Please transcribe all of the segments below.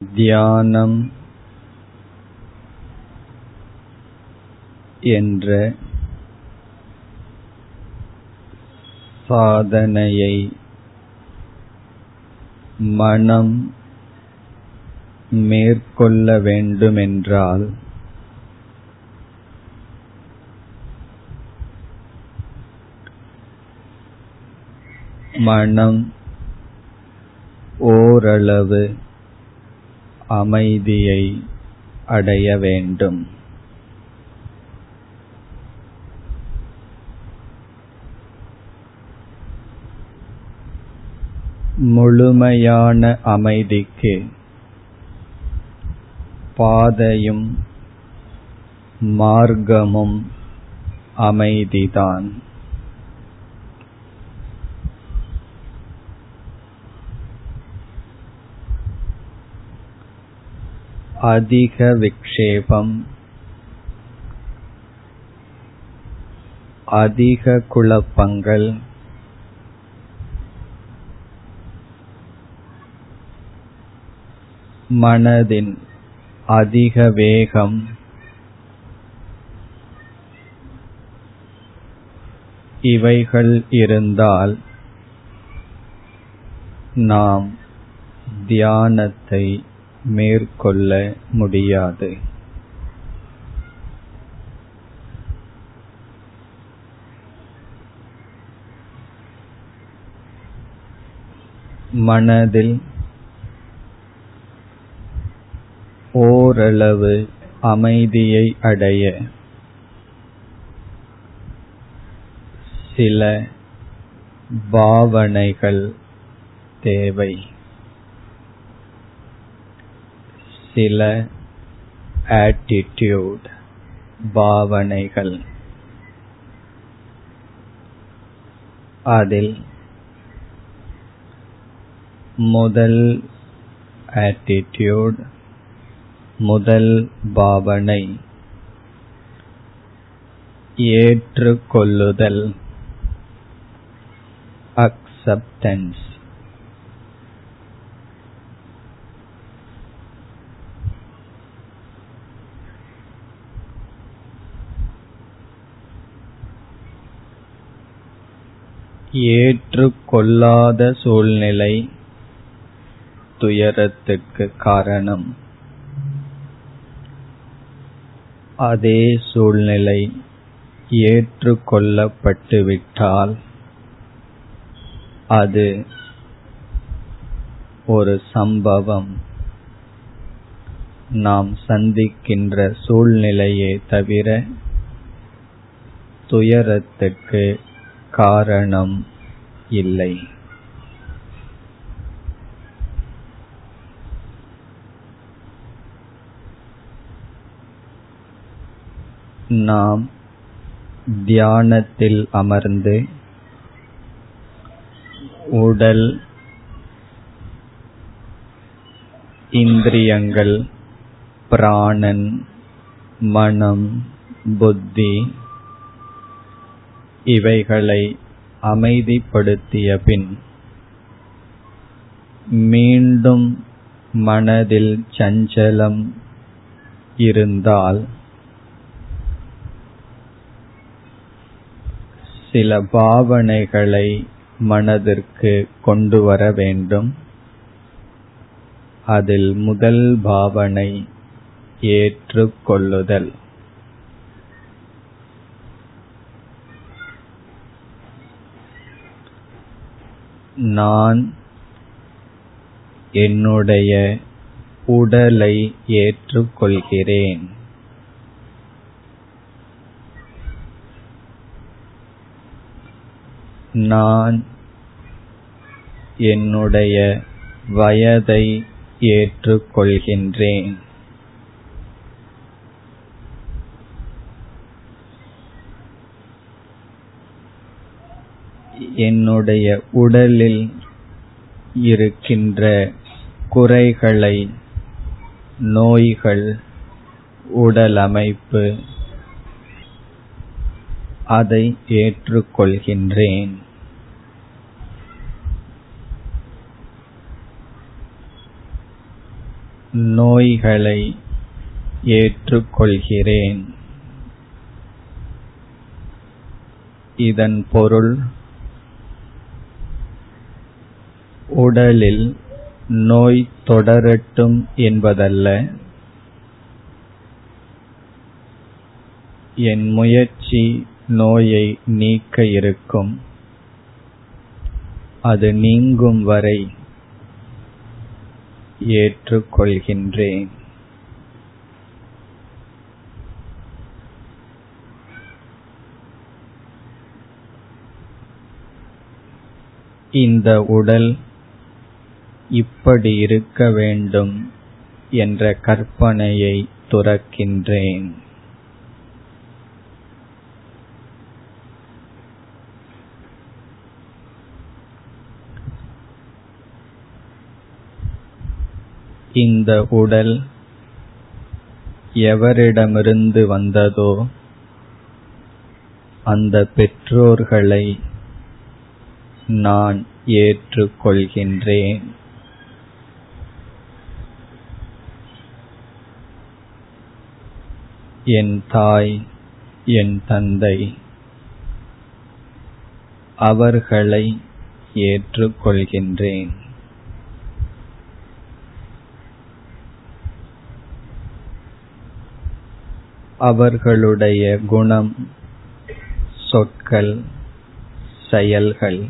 தியானம் என்ற சாதனையை மனம் மேற்கொள்ள வேண்டுமென்றால் மனம் ஓரளவு அமைதியை அடைய வேண்டும். முழுமையான அமைதிக்கு பாதையும் மார்க்கமும் அமைதிதான். அதிக விக்ஷேபம் அதிக குழப்பங்கள் மனதின் அதிக வேகம் இவைகள் இருந்தால் நாம் தியானத்தை மேற்கொள்ள முடியாது. மனதில் ஓரளவு அமைதியை அடைய சில பாவனைகள் தேவை. சில ஆட்டிடியூட் பாவனைகள். அதில் முதல் ஆட்டிடியூட் முதல் பாவனை. ஏற்றுக்கொள்ளுதல். அக்செப்டன்ஸ் ஏற்றுக்கொள்ளாத சூழ்நிலை துயரத்துக்கு காரணம். அதே சூழ்நிலை ஏற்றுக்கொள்ளப்பட்டுவிட்டால் அது ஒரு சம்பவம். நாம் சந்திக்கின்ற சூழ்நிலையே தவிர துயரத்துக்கு காரணம் இல்லை. நாம் தியானத்தில் அமர்ந்து உடல் இந்திரியங்கள் பிராணன் மனம் புத்தி இவைகளை அமைதிப்படுத்திய பின் மீண்டும் மனதில் சஞ்சலம் இருந்தால் சில பாவனைகளை மனதிற்கு கொண்டு வர வேண்டும். அதில் முதல் பாவனை ஏற்றுக்கொள்ளுதல். நான் என்னுடைய உடலை ஏற்றுக்கொள்கிறேன். நான் என்னுடைய வயதை ஏற்றுக்கொள்கின்றேன். என்னுடைய உடலில் இருக்கின்ற குறைகளை நோய்கள் உடல் அமைப்பு அதை ஏற்றுக்கொள்கின்றேன். நோய்களை ஏற்றுக்கொள்கிறேன். இதன் பொருள் உடலில் நோய் தொடரட்டும் என்பதல்ல. என் முயற்சி நோயை நீக்க இருக்கும். அது நீங்கும் வரை ஏற்றுக்கொள்கின்றேன். இந்த உடல் இப்படி இருக்க வேண்டும் என்ற கற்பனையை துறக்கின்றேன். இந்த உடல் எவரிடமிருந்து வந்ததோ அந்த பெற்றோர்களை நான் ஏற்றுக்கொள்கின்றேன். என் தாய் என் தந்தை. அவர்களை ஏற்றுக்கொள்கின்றேன். அவர்களுடைய குணம் சொற்கள் செயல்கள்.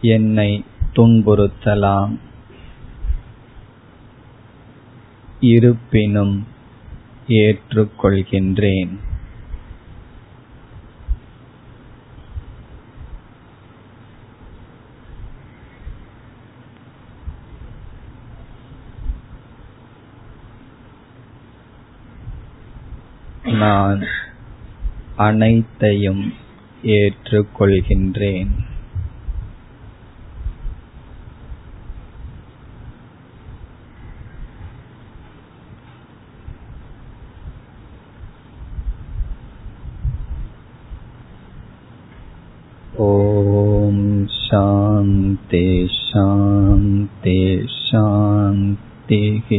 என்னை துன்புறுத்தலாம். இருப்பினும் ஏற்றுக்கொள்கின்றேன். நான் அனைத்தையும் ஏற்றுக்கொள்கின்றேன். ॐ शान्ति शान्ति शान्तिः